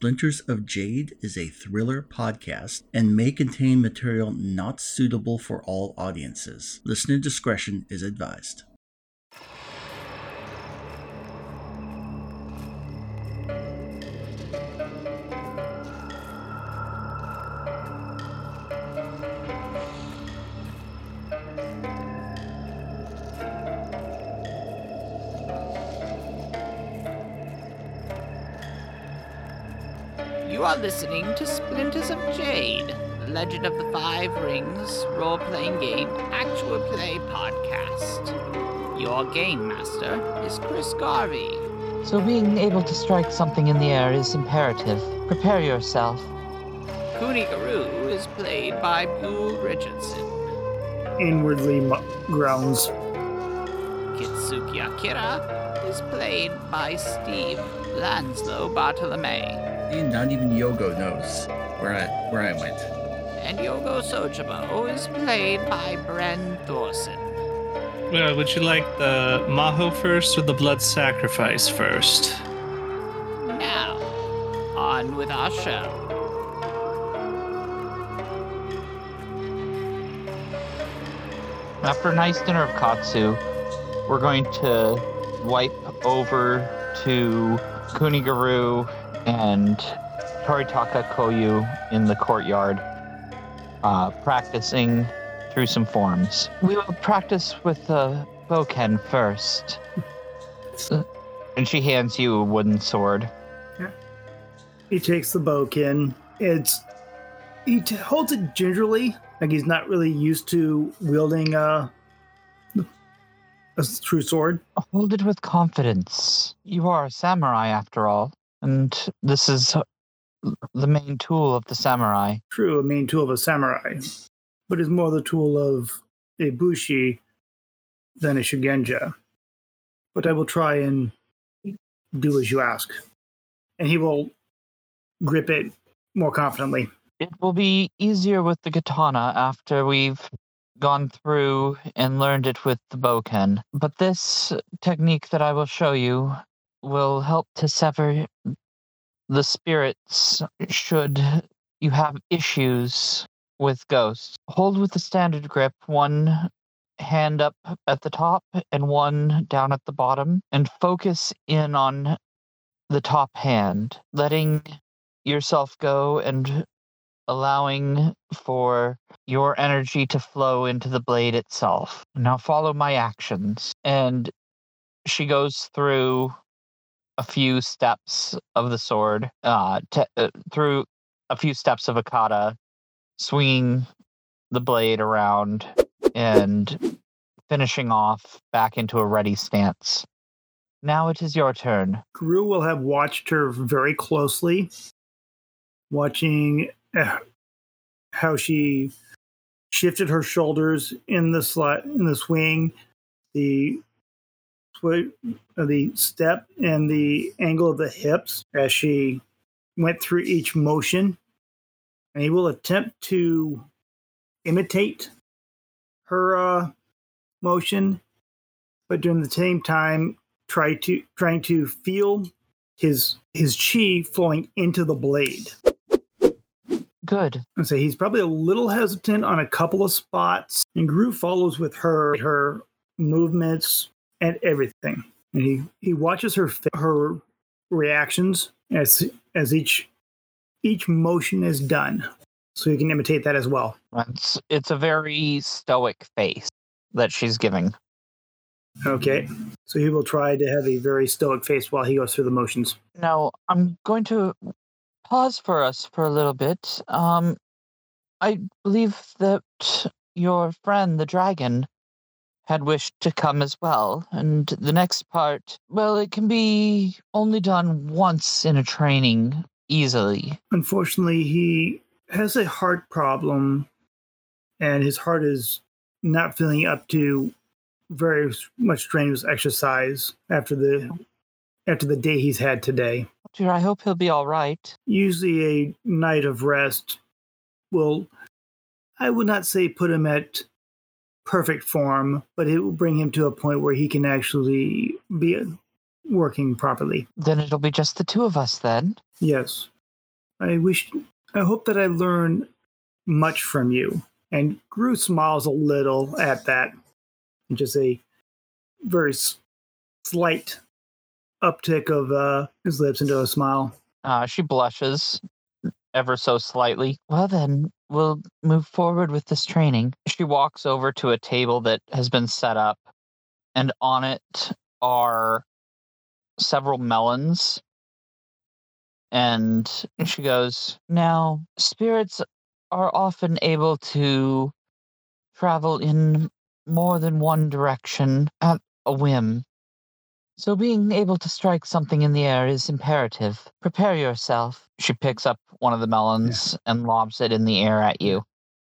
Splinters of Jade is a thriller podcast and may contain material not suitable for all audiences. Listener discretion is advised. Listening to Splinters of Jade, Legend of the Five Rings role playing game actual play podcast. Your game master is Chris Garvey. So being able to strike something in the air is imperative. Prepare yourself. Kuni Guru is played by Buell Richardson. Inwardly mu- groans. Kitsuki Akira is played by Steve Lanslow Bartolome. And not even Yogo knows where I where I went. And Yogo Sojamo is played by Bren Thorson. Well, would you like the Maho first or the blood sacrifice first? Now, on with our show. After a nice dinner of katsu, we're going to wipe over to Kuniguru and Toritaka Koyu in the courtyard, uh, practicing through some forms. We will practice with the Bokken first. And she hands you a wooden sword. He takes the bokken. It's he t- holds it gingerly, like he's not really used to wielding a a true sword. Hold it with confidence. You are a samurai after all, and this is the main tool of the samurai. True, a main tool of a samurai, but is more the tool of a bushi than a shugenja. But I will try and do as you ask, and he will grip it more confidently. It will be easier with the katana after we've gone through and learned it with the bokken. But this technique that I will show you will help to sever the spirits should you have issues with ghosts. Hold with the standard grip, one hand up at the top and one down at the bottom, and focus in on the top hand, letting yourself go and allowing for your energy to flow into the blade itself. Now follow my actions. And she goes through a few steps of the sword, uh, uh, through a few steps of a kata, swinging the blade around and finishing off back into a ready stance. Now it is your turn. Guru will have watched her very closely, watching uh, how she shifted her shoulders in the sli- in the swing, the the step and the angle of the hips as she went through each motion, and he will attempt to imitate her uh, motion, but during the same time try to trying to feel his his chi flowing into the blade. Good. And so he's probably a little hesitant on a couple of spots, and Gru follows with her her movements and everything. And he he watches her her reactions as as each each motion is done, so you can imitate that as well. It's, it's a very stoic face that she's giving. Okay, so he will try to have a very stoic face while he goes through the motions. Now, I'm going to pause for us for a little bit. Um, I believe that your friend, the dragon, had wished to come as well. And the next part, well, it can be only done once in a training easily. Unfortunately, he has a heart problem, and his heart is not feeling up to very much strenuous exercise after the after the day he's had today. Dear, I hope he'll be all right. Usually, a night of rest will, I would not say put him at perfect form, but it will bring him to a point where he can actually be working properly. Then it'll be just the two of us then. Yes. I wish, I hope that I learn much from you. And Gru smiles a little at that, and just a very s- slight uptick of uh, his lips into a smile. Uh, she blushes ever so slightly. Well, then we'll move forward with this training. She walks over to a table that has been set up, and on it are several melons. And mm. she goes, Now, spirits are often able to travel in more than one direction at a whim. So being able to strike something in the air is imperative. Prepare yourself. She picks up one of the melons and lobs it in the air at you.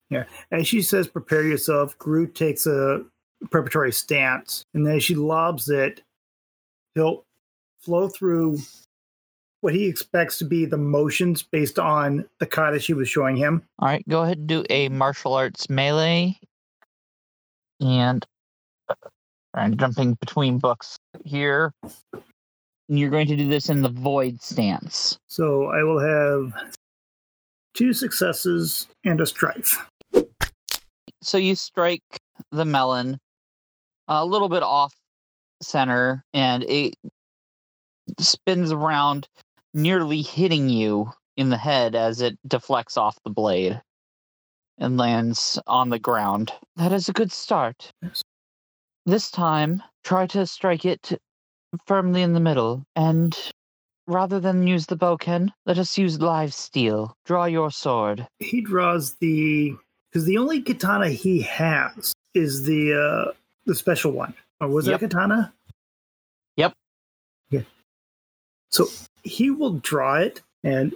Yeah. As she says, prepare yourself, Gru takes a preparatory stance, and as she lobs it, he'll flow through what he expects to be the motions based on the kata she was showing him. All right, go ahead and do a martial arts melee. And I'm jumping between books here. And you're going to do this in the void stance. So I will have two successes and a strife. So you strike the melon a little bit off center and it spins around, nearly hitting you in the head as it deflects off the blade and lands on the ground. That is a good start. This time, try to strike it firmly in the middle and rather than use the bokken, let us use live steel. Draw your sword. He draws the because the only katana he has is the uh the special one. Or was Yep. that katana? Yep. Yeah. So he will draw it and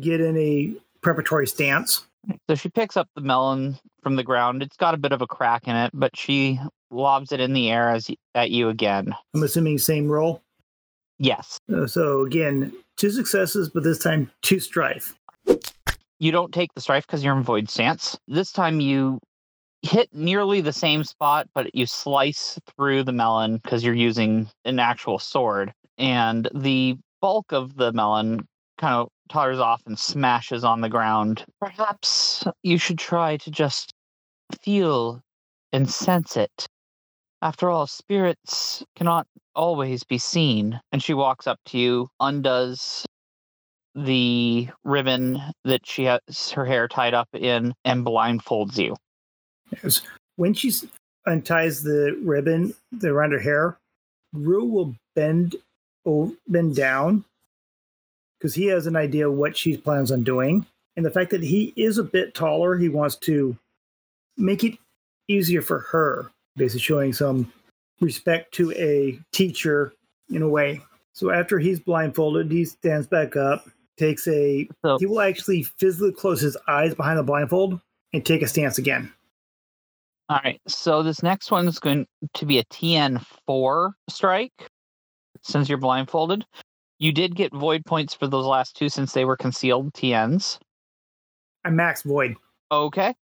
get in a preparatory stance. So she picks up the melon from the ground. It's got a bit of a crack in it, but she lobs it in the air as at you again. I'm assuming same roll. Yes. Uh, so again, two successes, but this time two strife. You don't take the strife because you're in void stance. This time you hit nearly the same spot, but you slice through the melon because you're using an actual sword. And the bulk of the melon kind of totters off and smashes on the ground. Perhaps you should try to just feel and sense it. After all, spirits cannot always be seen. And she walks up to you, undoes the ribbon that she has her hair tied up in, and blindfolds you. Yes. When she unties the ribbon around her hair, Rue will bend bend down because he has an idea what she plans on doing, and the fact that he is a bit taller, he wants to make it easier for her, basically showing some respect to a teacher in a way. So after he's blindfolded, he stands back up, takes a So he will actually physically close his eyes behind the blindfold and take a stance again. All right. So this next one is going to be a TN4 strike since you're blindfolded. You did get void points for those last two since they were concealed TNs. I max void. Okay.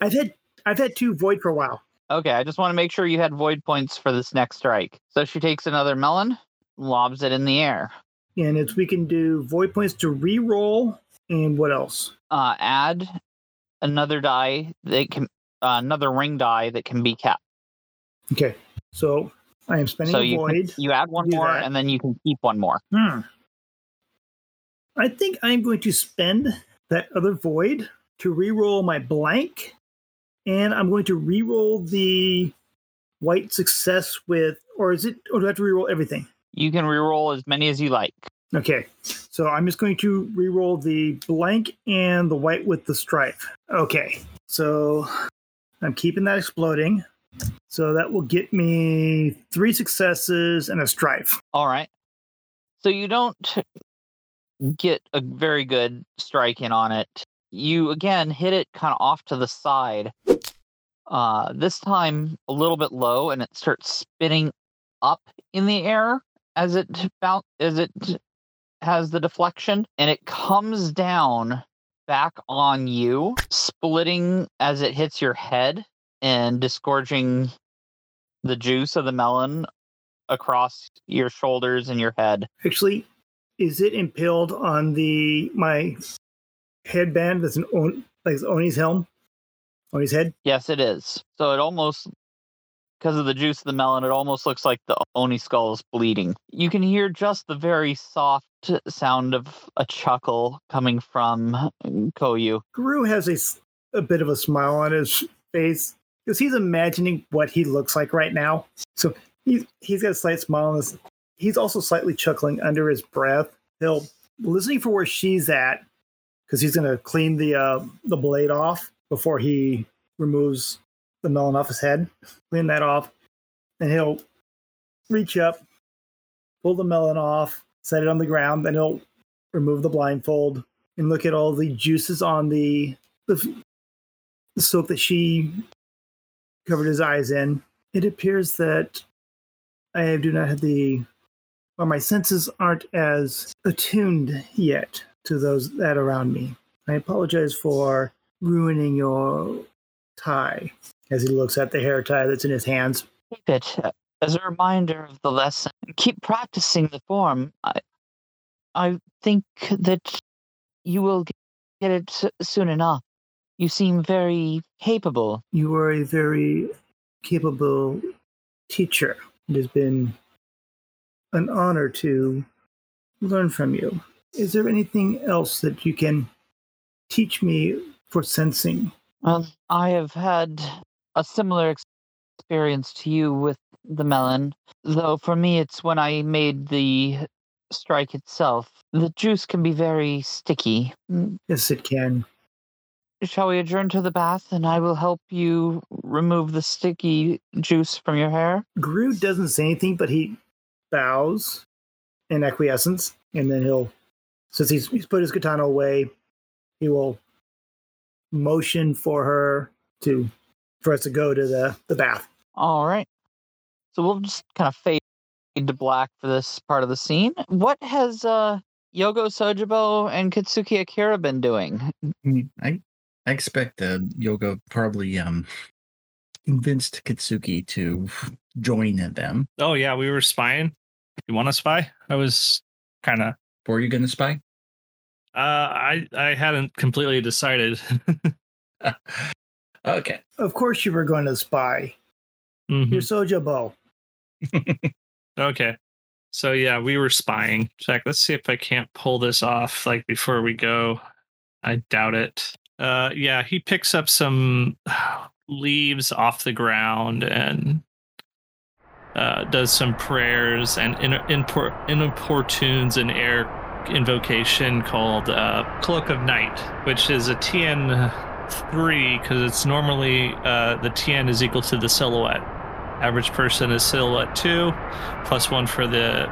I've had I've had two void for a while. Okay. I just want to make sure you had void points for this next strike. So she takes another melon, lobs it in the air. And it's we can do void points to re-roll and what else? Uh, add another die that can, uh, another ring die that can be kept. Okay. So I am spending So a you can, void. you add one do more that. and then you can keep one more. Hmm. I think I'm going to spend that other void to re-roll my blank. And I'm going to re-roll the white success with or is it or do I have to re-roll everything? You can reroll as many as you like. Okay. So I'm just going to re-roll the blank and the white with the stripe. Okay. So I'm keeping that exploding. So that will get me three successes and a strife. All right. So you don't get a very good strike in on it. You again hit it kind of off to the side. Uh, this time a little bit low, and it starts spinning up in the air as it bounce as it has the deflection, and it comes down back on you, splitting as it hits your head and disgorging the juice of the melon across your shoulders and your head. Actually, is it impaled on the my headband that's an on, like it's Oni's helm? Oni's head? Yes, it is. So it almost, because of the juice of the melon, it almost looks like the Oni skull is bleeding. You can hear just the very soft sound of a chuckle coming from Koyu. Guru has a, a bit of a smile on his face because he's imagining what he looks like right now. So he's he's got a slight smile on his. He's also slightly chuckling under his breath. He'll listening for where she's at because he's gonna clean the uh, the blade off before he removes the melon off his head. Clean that off, and he'll reach up, pull the melon off, set it on the ground, then he'll remove the blindfold and look at all the juices on the the, the soap that she covered his eyes in. It appears that I do not have the or my senses aren't as attuned yet to those that around me. I apologize for ruining your tie as he looks at the hair tie that's in his hands. Keep it as a reminder of the lesson. Keep practicing the form. I, I think that you will get it soon enough. You seem very capable. You are a very capable teacher. It has been an honor to learn from you. Is there anything else that you can teach me for sensing? Well, I have had a similar experience to you with the melon, though for me it's when I made the strike itself. The juice can be very sticky. Yes, it can. Shall we adjourn to the bath and I will help you remove the sticky juice from your hair? Gru doesn't say anything, but he bows in acquiescence, and then he'll, since he's, he's put his katana away, he will motion for her to for us to go to the the bath. All right. So we'll just kind of fade to black for this part of the scene. What has uh Yogo Sojibo and Kitsuki Akira been doing? Mm, I I expect uh, Yogo probably um convinced Kitsuki to join them. Oh yeah, we were spying. You want to spy? I was kind of. Were you going to spy? Uh, I I hadn't completely decided. okay. Of course, you were going to spy. Mhm. You're Sojobo. Okay. So yeah, we were spying. Check. Let's see if I can't pull this off like before we go. I doubt it. Uh yeah, he picks up some leaves off the ground and uh does some prayers and in, impor, importunes an air invocation called uh Cloak of Night, which is a TN three because it's normally uh the TN is equal to the silhouette. Average person is silhouette two, plus one for the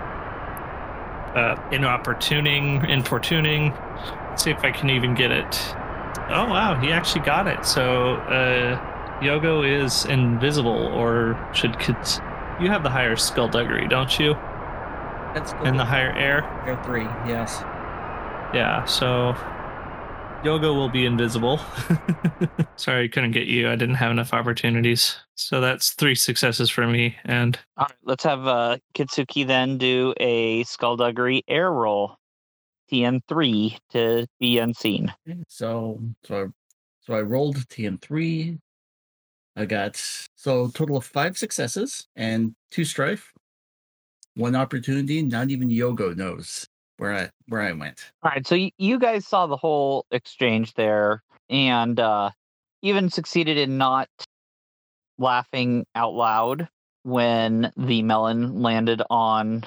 uh, inopportuning, importuning. Let's see if I can even get it. Oh wow, he actually got it. So uh, Yogo is invisible, or should kids? You have the higher skullduggery, don't you? That's And the higher air. Air three, yes. Yeah. So Yogo will be invisible. Sorry, I couldn't get you. I didn't have enough opportunities. So that's three successes for me, and All right, let's have uh, Kitsuki then do a skullduggery air roll. TN3 to be unseen. So so I, so I rolled TN three. I got so total of five successes and two strife. One opportunity. Not even Yogo knows where I where I went. All right, so y- you guys saw the whole exchange there, and uh, even succeeded in not laughing out loud when the melon landed on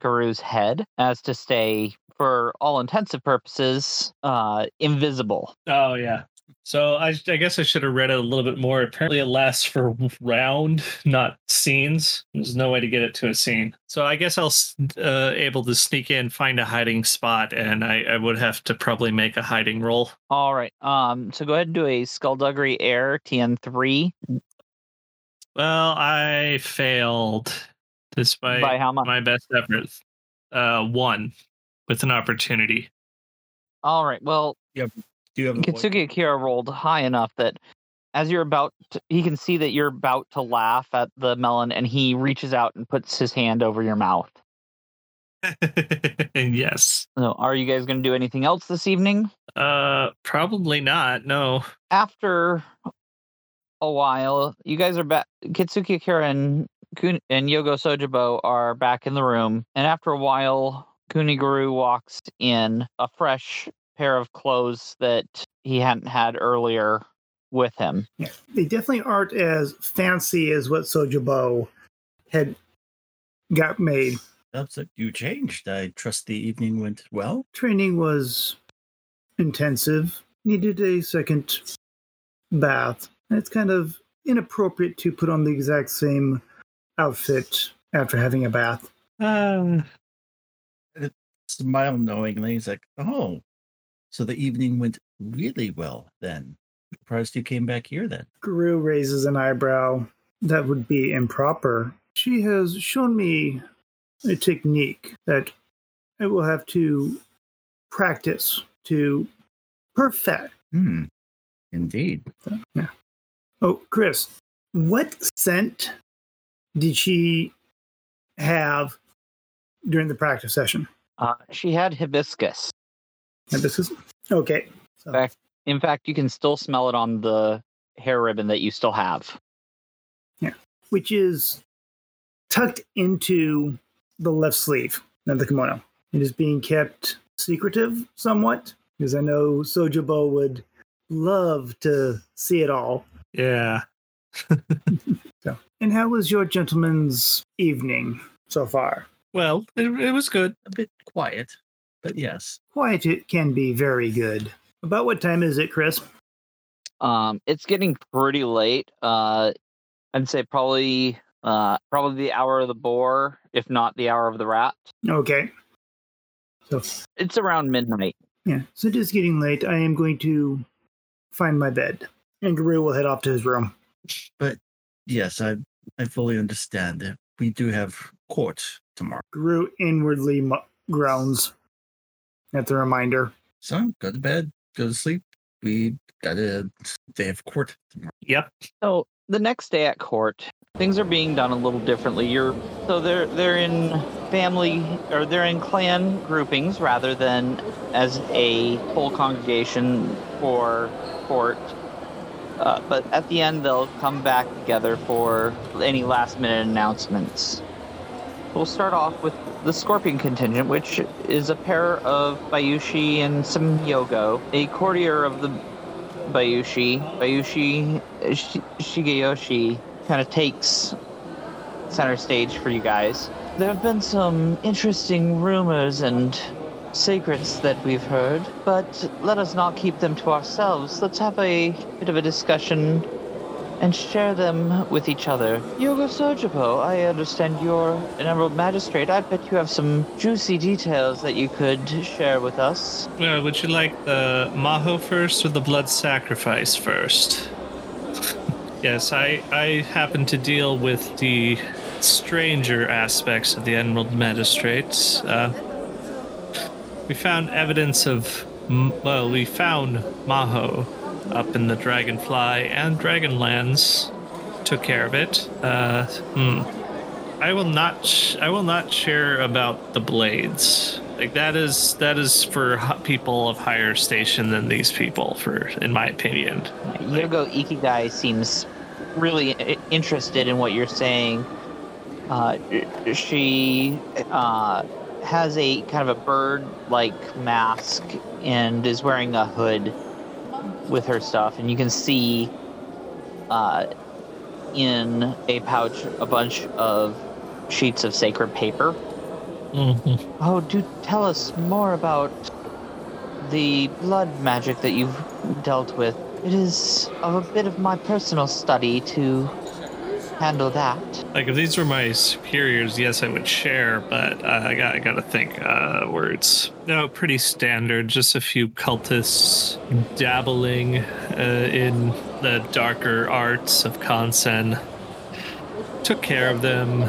Guru's head, as to stay, for all intensive purposes, uh, invisible. Oh yeah. So I, I guess I should have read it a little bit more. Apparently, it lasts for round, not scenes. There's no way to get it to a scene. So I guess I'll s- uh, able to sneak in, find a hiding spot, and I, I would have to probably make a hiding roll. All right, um, so go ahead and do a skullduggery air TN3 Well, I failed despite by how much? my best efforts. Uh, one with an opportunity. All right, well, Do have a? Kitsuki Akira rolled high enough that as you're about to, he can see that you're about to laugh at the melon and he reaches out and puts his hand over your mouth. And yes. So, are you guys going to do anything else this evening? Uh, probably not. No. After a while, you guys are back. Kitsuki Akira and Kun- and Yogo Sojibo are back in the room, and after a while, Kuniguru walks in a fresh pair of clothes that he hadn't had earlier with him. Yeah, they definitely aren't as fancy as what Sojibo had got made. That's it. You changed. I trust the evening went well. Training was intensive. Needed a second bath. And it's kind of inappropriate to put on the exact same outfit after having a bath. Uh, Smile knowingly. He's like, oh, so the evening went really well then. Surprised you came back here then. Guru raises an eyebrow. That would be improper. She has shown me a technique that I will have to practice to perfect. Hmm. Indeed. Oh, Chris, what scent did she have during the practice session? Uh, she had hibiscus. Hibiscus? Okay. So, Back- In fact, you can still smell it on the hair ribbon that you still have. Yeah, which is tucked into the left sleeve of the kimono. It is being kept secretive somewhat because I know Sojibo would love to see it all. yeah. So, and how was your gentleman's evening so far? Well, it, it was good. A bit quiet, but yes. Quiet it can be very good. About what time is it, Chris? Um, it's getting pretty late. Uh, I'd say probably uh probably the hour of the boar, if not the hour of the rat. Okay. So, It's around midnight. yeah, so it is getting late. I am going to find my bed. And Guru will head off to his room. But yes, I I fully understand. that We do have court tomorrow. Guru inwardly mu- groans at the reminder. So go to bed, go to sleep. We got a day of court tomorrow. Yep. So the next day at court, things are being done a little differently. You're so they're they're in family or they're in clan groupings rather than as a whole congregation for court. Uh, but at the end, they'll come back together for any last minute announcements. We'll start off with the Scorpion contingent, which is a pair of Bayushi and some Yogo, a courtier of the Bayushi. Bayushi Shi- Shigeyoshi kind of takes center stage for you guys. There have been some interesting rumors and secrets that we've heard, but let us not keep them to ourselves. Let's have a bit of a discussion and share them with each other. Yogo Sojipo, I understand you're an Emerald Magistrate. I bet you have some juicy details that you could share with us. Uh, would you like the Maho first or the blood sacrifice first? yes, I, I happen to deal with the stranger aspects of the Emerald Magistrates. Uh, we found evidence of, well, we found Maho up in the Dragonfly and Dragonlands. Took care of it. Uh, hmm. I will not. Sh- I will not share about the blades. Like that is that is for people of higher station than these people. For in my opinion. Yogo Ikigai seems really interested in what you're saying. Uh, she uh, has a kind of a bird-like mask and is wearing a hood with her stuff, and you can see uh, in a pouch a bunch of sheets of sacred paper. Mm-hmm. Oh, do tell us more about the blood magic that you've dealt with. It is of a bit of my personal study to handle that. Like if these were my superiors, yes, I would share. But uh, I got I got to think uh, words. No, pretty standard. Just a few cultists dabbling uh, in the darker arts of Kansen. Took care of them.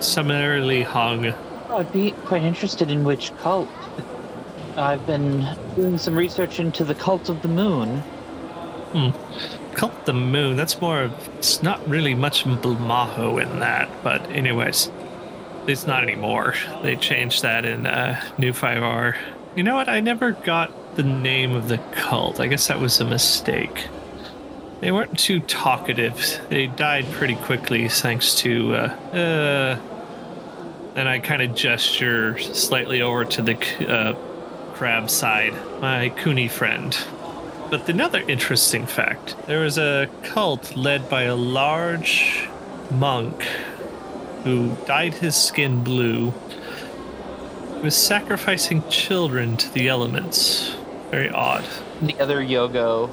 Summarily hung. I'd be quite interested in which cult. I've been doing some research into the cult of the moon. Cult the Moon, that's more of. It's not really much Maho in that, but, anyways. It's not anymore. They changed that in uh, New 5R. You know what? I never got the name of the cult. I guess that was a mistake. They weren't too talkative. They died pretty quickly thanks to. Uh, uh, and I kind of gesture slightly over to the uh, crab side, my Kuni friend. But another interesting fact there was a cult led by a large monk who dyed his skin blue, was sacrificing children to the elements. Very odd. The other Yogo,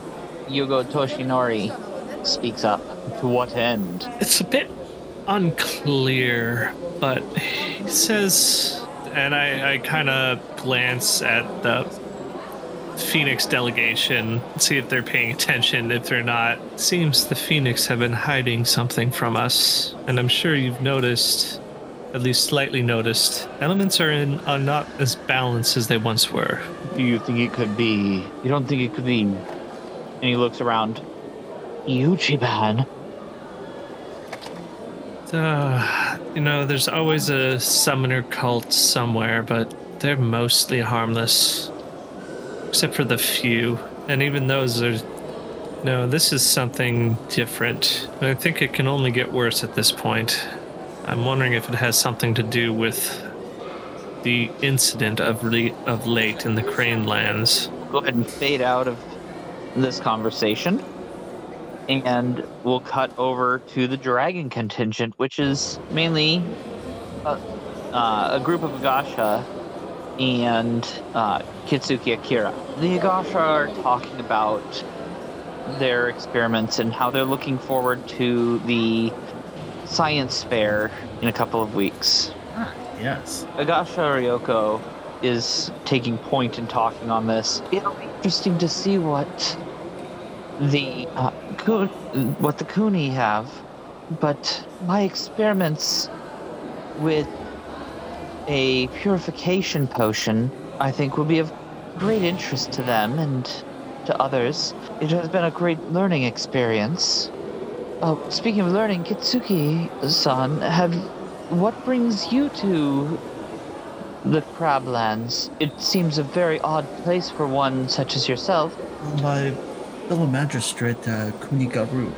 Yogo Toshinori, speaks up. To what end? It's a bit unclear, but he says, and I, I kind of glance at the Phoenix delegation, see if they're paying attention. If they're not, seems the Phoenix have been hiding something from us, and I'm sure you've noticed, at least slightly noticed, elements are in are not as balanced as they once were. Do you think it could be? You don't think it could be? And he looks around. Iuchiban. Uh, you know, there's always a summoner cult somewhere, but they're mostly harmless. Except for the few. And even those are. No, this is something different. I think it can only get worse at this point. I'm wondering if it has something to do with the incident of, le- of late in the Crane Lands. Go ahead and fade out of this conversation. And we'll cut over to the dragon contingent, which is mainly a, uh, a group of Agasha and uh, Kitsuki Akira. The Agasha are talking about their experiments and how they're looking forward to the science fair in a couple of weeks. Ah, yes. Agasha Ryoko is taking point in talking on this. It'll be interesting to see what the uh, Ku- what the Kuni have, but my experiments with a purification potion, I think, will be of great interest to them and to others. It has been a great learning experience. Oh, speaking of learning, Kitsuki-san, have what brings you to the Crablands? It seems a very odd place for one such as yourself. My fellow magistrate, uh, Kuniguru,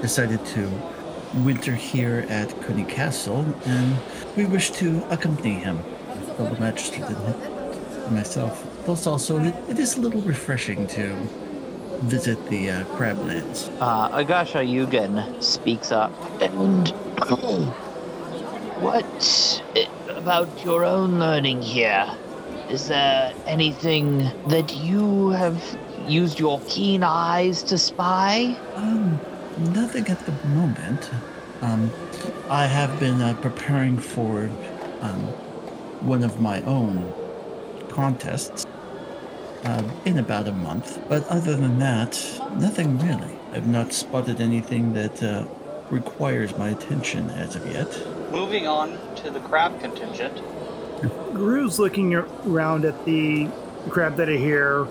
decided to winter here at Kuni Castle, and we wish to accompany him. Fellow magistrate and myself. Plus, also, it, it is a little refreshing to visit the uh, Crablands. Uh, Agasha Yugen speaks up. And what about your own learning here? Is there anything that you have used your keen eyes to spy? Um, nothing at the moment. Um, I have been uh, preparing for um, one of my own contests uh, in about a month. But other than that, nothing really. I've not spotted anything that uh, requires my attention as of yet. Moving on to the crab contingent. Guru's looking around at the crab that are here,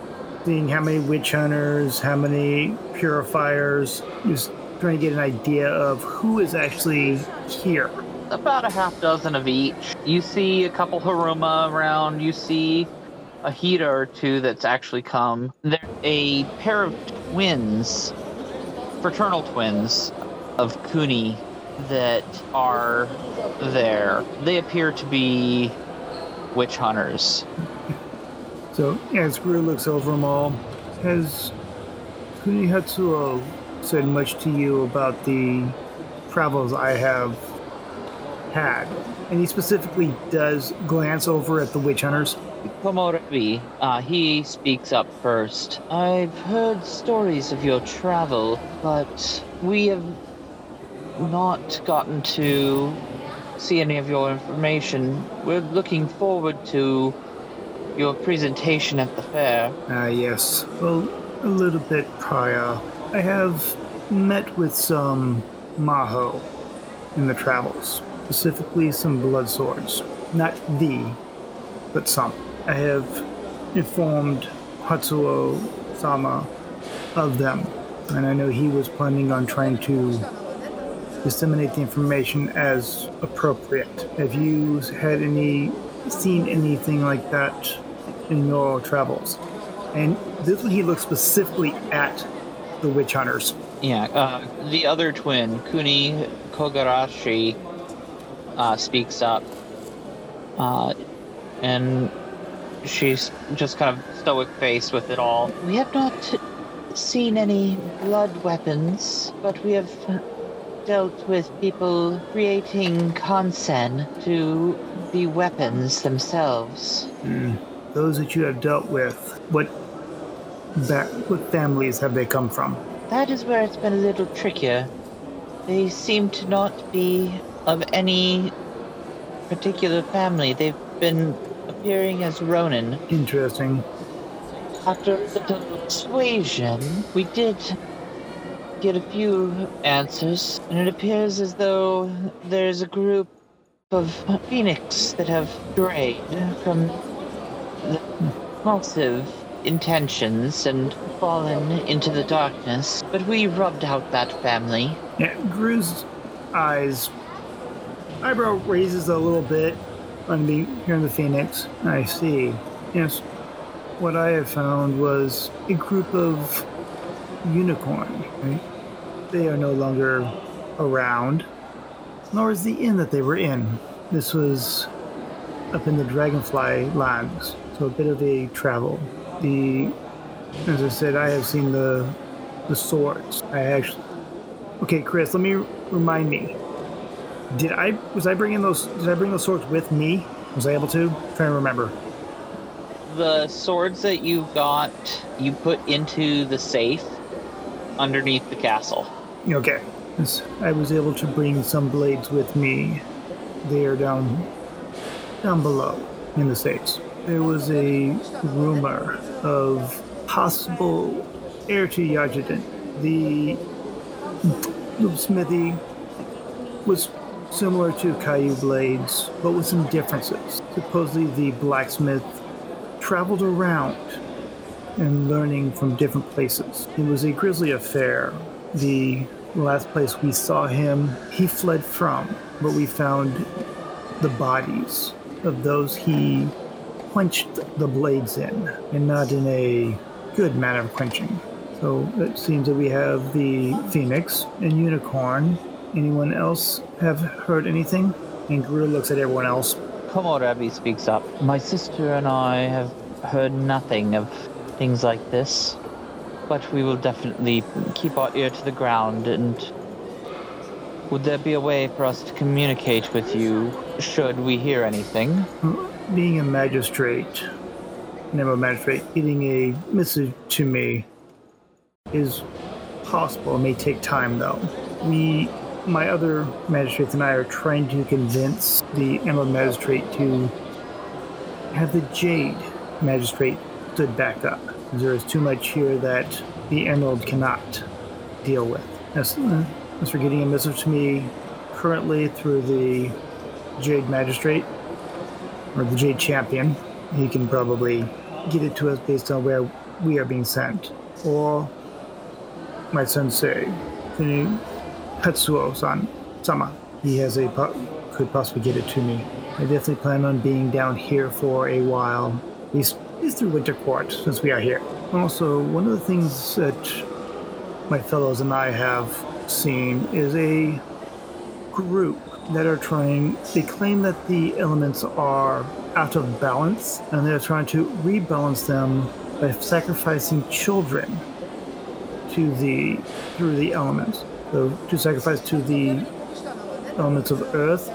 seeing how many witch hunters, how many purifiers, just trying to get an idea of who is actually here. About a half dozen of each. You see a couple Hiruma around. You see a heater or two that's actually come. There's a pair of twins, fraternal twins of Kuni that are there. They appear to be witch hunters. So as Guru looks over them all, has Kuni Hatsuo said much to you about the travels I have had? And he specifically does glance over at the witch hunters. Komorebi, uh, he speaks up first. I've heard stories of your travel, but we have not gotten to see any of your information. We're looking forward to your presentation at the fair. Ah, yes. Well, a little bit prior, I have met with some Maho in the travels, specifically some blood swords. Not the, but some. I have informed Hatsuo Sama of them, and I know he was planning on trying to disseminate the information as appropriate. Have you had any seen anything like that in your travels? And this one he looks specifically at the witch hunters. Yeah, uh, the other twin, Kuni Kogarashi, uh, speaks up. Uh, and she's just kind of stoic faced with it all. We have not seen any blood weapons, but we have dealt with people creating kansen to be weapons themselves. Those that you have dealt with, what back, what families have they come from? That is where it's been a little trickier. They seem to not be of any particular family. They've been appearing as Ronin. Interesting. After a little persuasion, we did get a few answers, and it appears as though there's a group of phoenix that have strayed from the impulsive intentions and fallen into the darkness. But we rubbed out that family. Yeah, Gru's eyes eyebrow raises a little bit on me here in the phoenix. I see. Yes. What I have found was a group of unicorn. Right? They are no longer around, nor is the inn that they were in. This was up in the Dragonfly lands, so a bit of a travel. The, as I said, I have seen the the swords. I actually. Okay, Chris, let me remind me. Did I was I bringing those? Did I bring those swords with me? Was I able to? trying to remember. The swords that you got, you put into the safe underneath the castle. Okay. I was able to bring some blades with me. They are down down below in the States. There was a rumor of possible heir to Yajinden. The, the smithy was similar to Kaiu blades, but with some differences. Supposedly the blacksmith traveled around and learning from different places. It was a grisly affair. The last place we saw him, he fled from, but we found the bodies of those he quenched the blades in, and not in a good manner of quenching. So it seems that we have the Phoenix and Unicorn. Anyone else have heard anything? And Guru looks at everyone else. Komorebi speaks up. My sister and I have heard nothing of things like this, but we will definitely keep our ear to the ground and would there be a way for us to communicate with you should we hear anything? Mm, Being a magistrate, never a magistrate, getting a message to me is possible. It may take time though. We, my other magistrates and I are trying to convince the Emerald Magistrate to have the Jade Magistrate stood back up. There is too much here that the Emerald cannot deal with. As, as for getting a message to me currently through the Jade Magistrate or the Jade Champion, he can probably get it to us based on where we are being sent. Or my sensei, the Tetsuo-san, Sama, he has a could possibly get it to me. I definitely plan on being down here for a while, at least, at least through Winter Court, since we are here. Also, one of the things that my fellows and I have seen is a group that are trying, they claim that the elements are out of balance and they're trying to rebalance them by sacrificing children to the through the elements. So to sacrifice to the elements of earth,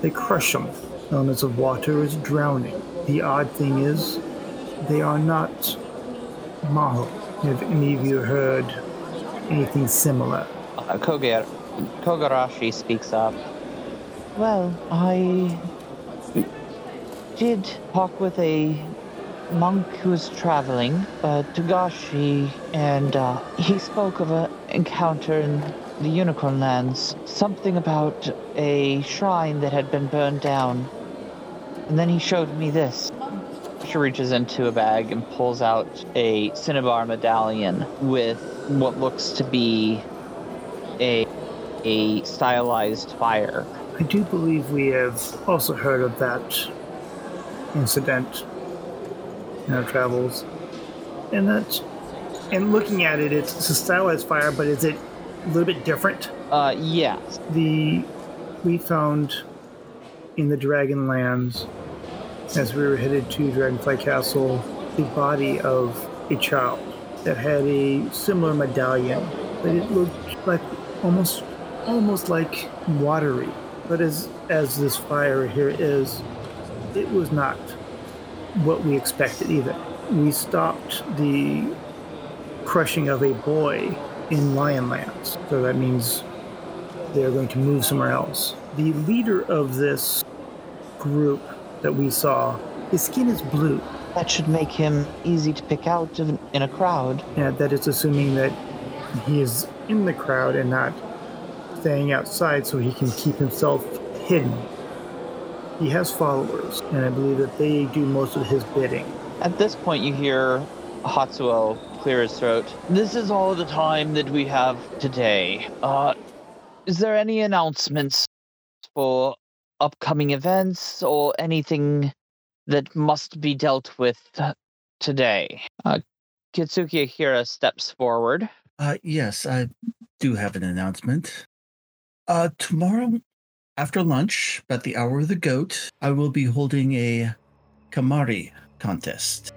they crush them. Elements of water is drowning. The odd thing is, they are not Maho. Have any of you heard anything similar? Uh, Kogar- Kogarashi speaks up. Well, I did talk with a monk who was traveling, uh, Togashi, and uh, he spoke of an encounter in the Unicorn Lands. Something about a shrine that had been burned down. And then he showed me this. She reaches into a bag and pulls out a Cinnabar medallion with what looks to be a a stylized fire. I do believe we have also heard of that incident in our travels. And that, and looking at it, it's, it's a stylized fire, but is it a little bit different? Uh, yes. The we found in the Dragonlands as we were headed to Dragonfly Castle the body of a child that had a similar medallion, but it looked like almost almost like watery. But as as this fire here is, it was not what we expected either. We stopped the crushing of a boy in Lionlands, so that means they are going to move somewhere else. The leader of this group that we saw, his skin is blue. That should make him easy to pick out in in a crowd. Yeah, that is assuming that he is in the crowd and not staying outside so he can keep himself hidden. He has followers, and I believe that they do most of his bidding. At this point, you hear Hatsuo clear his throat. This is all the time that we have today. Uh, is there any announcements for upcoming events or anything that must be dealt with today? Uh, Kitsuki Akira steps forward. Uh, yes, I do have an announcement. Uh, tomorrow after lunch, at the hour of the goat, I will be holding a kemari contest.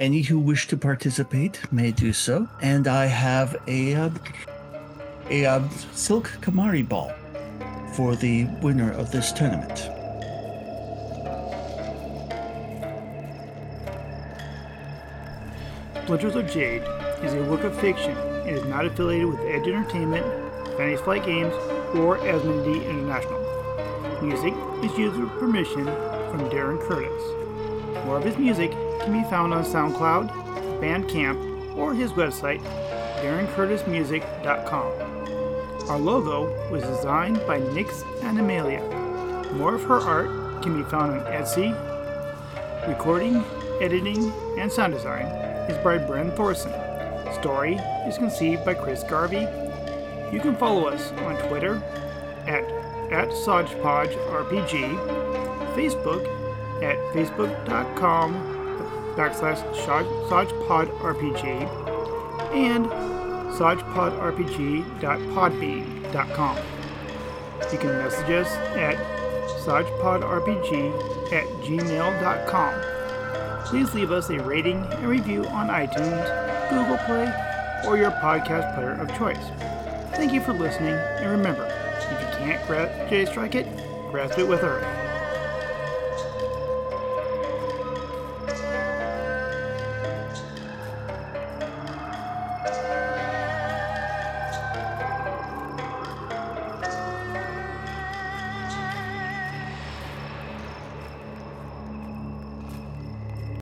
Any who wish to participate may do so, and I have a uh, a uh, silk kemari ball for the winner of this tournament. Splinters of Jade is a work of fiction. and is not affiliated with Edge Entertainment, Fantasy Flight Games, or Asmodee International. Music is used with permission from Darren Curtis. More of his music can be found on SoundCloud, Bandcamp, or his website, DarrenCurtisMusic.com. Our logo was designed by Nix Animalia. More of her art can be found on Etsy. Recording, editing, and sound design is by Bren Thorson. Story is conceived by Chris Garvey. You can follow us on Twitter at, at SodgepodgeRPG, Facebook at facebook.com backslash SodgepodRPG, and SodgepodRPG.podbean.com. You can message us at SodgepodRPG at gmail.com. Please leave us a rating and review on iTunes, Google Play, or your podcast player of choice. Thank you for listening, and remember, if you can't grasp J Strike it, grasp it with Earth.